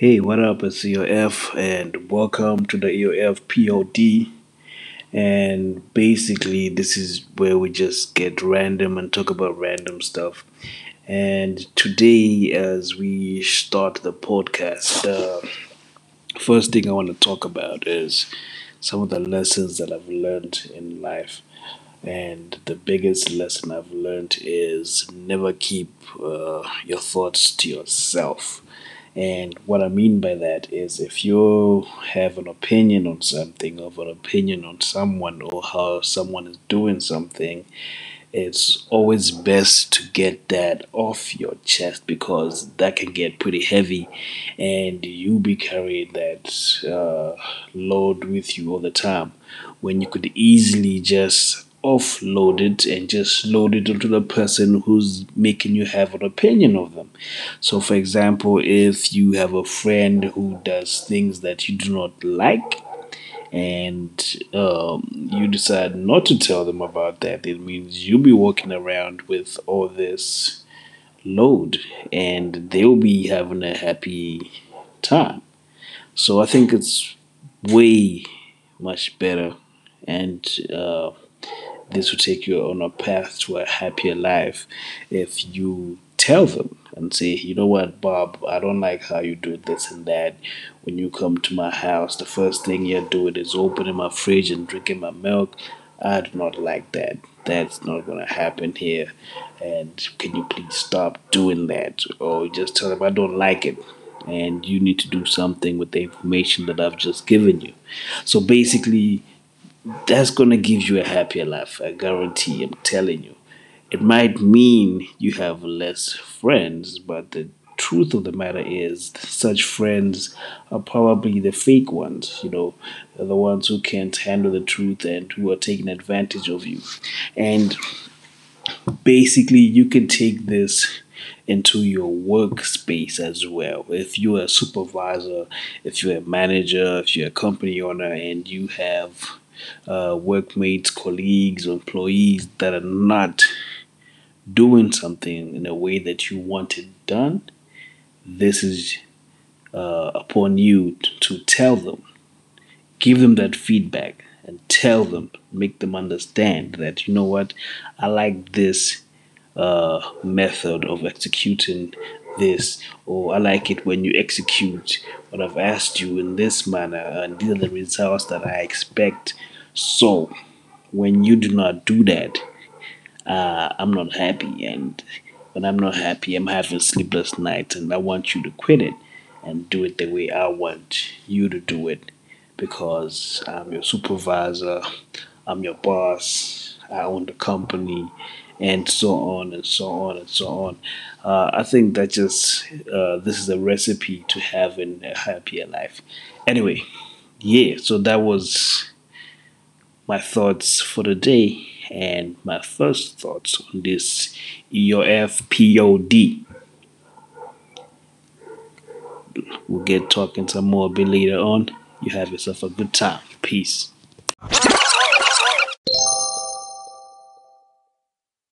Hey, what up? It's EOF, and welcome to the EOF POD. And basically, this is where we just get random and talk about random stuff. And today, as we start the podcast, the first thing I want to talk about is some of the lessons that I've learned in life. And the biggest lesson I've learned is never keep uh, your thoughts to yourself and what I mean by that is if you have an opinion on something, or an opinion on someone, or how someone is doing something, it's always best to get that off your chest because that can get pretty heavy and you be carrying that uh, load with you all the time. When you could easily just offload it and just load it onto the person who's making you have an opinion of them. So, for example, if you have a friend who does things that you do not like, and um, you decide not to tell them about that, it means you'll be walking around with all this load and they'll be having a happy time. So I think it's way much better and uh, this will take you on a path to a happier life if you tell them and say, you know what, Bob, I don't like how you do this and that. When you come to my house, the first thing you're doing is opening my fridge and drinking my milk. I do not like that. That's not going to happen here. And can you please stop doing that? Or just tell them I don't like it. And you need to do something with the information that I've just given you. So basically, that's to give you a happier life. I guarantee, I'm telling you. It might mean you have less friends, but the truth of the matter is, such friends are probably the fake ones, you know, the ones who can't handle the truth and who are taking advantage of you. And basically, you can take this into your workspace as well. If you're a supervisor, if you're a manager, if you're a company owner, and you have uh, workmates, colleagues, employees that are not doing something in a way that you want it done, this is uh, upon you to tell them, give them that feedback, and tell them, make them understand that you know what, I like this uh, method of executing this, or I like it when you execute what I've asked you in this manner, and these are the results that I expect so when you do not do that, uh, I'm not happy. And when I'm not happy, I'm having sleepless nights. And I want you to quit it and do it the way I want you to do it because I'm your supervisor, I'm your boss, I own the company, and so on and so on and so on. Uh, I think that just uh, this is a recipe to having a happier life. Anyway, yeah, so that was my thoughts for the day and my first thoughts on this EOF POD. We'll get talking some more a bit later on. You have yourself a good time. Peace.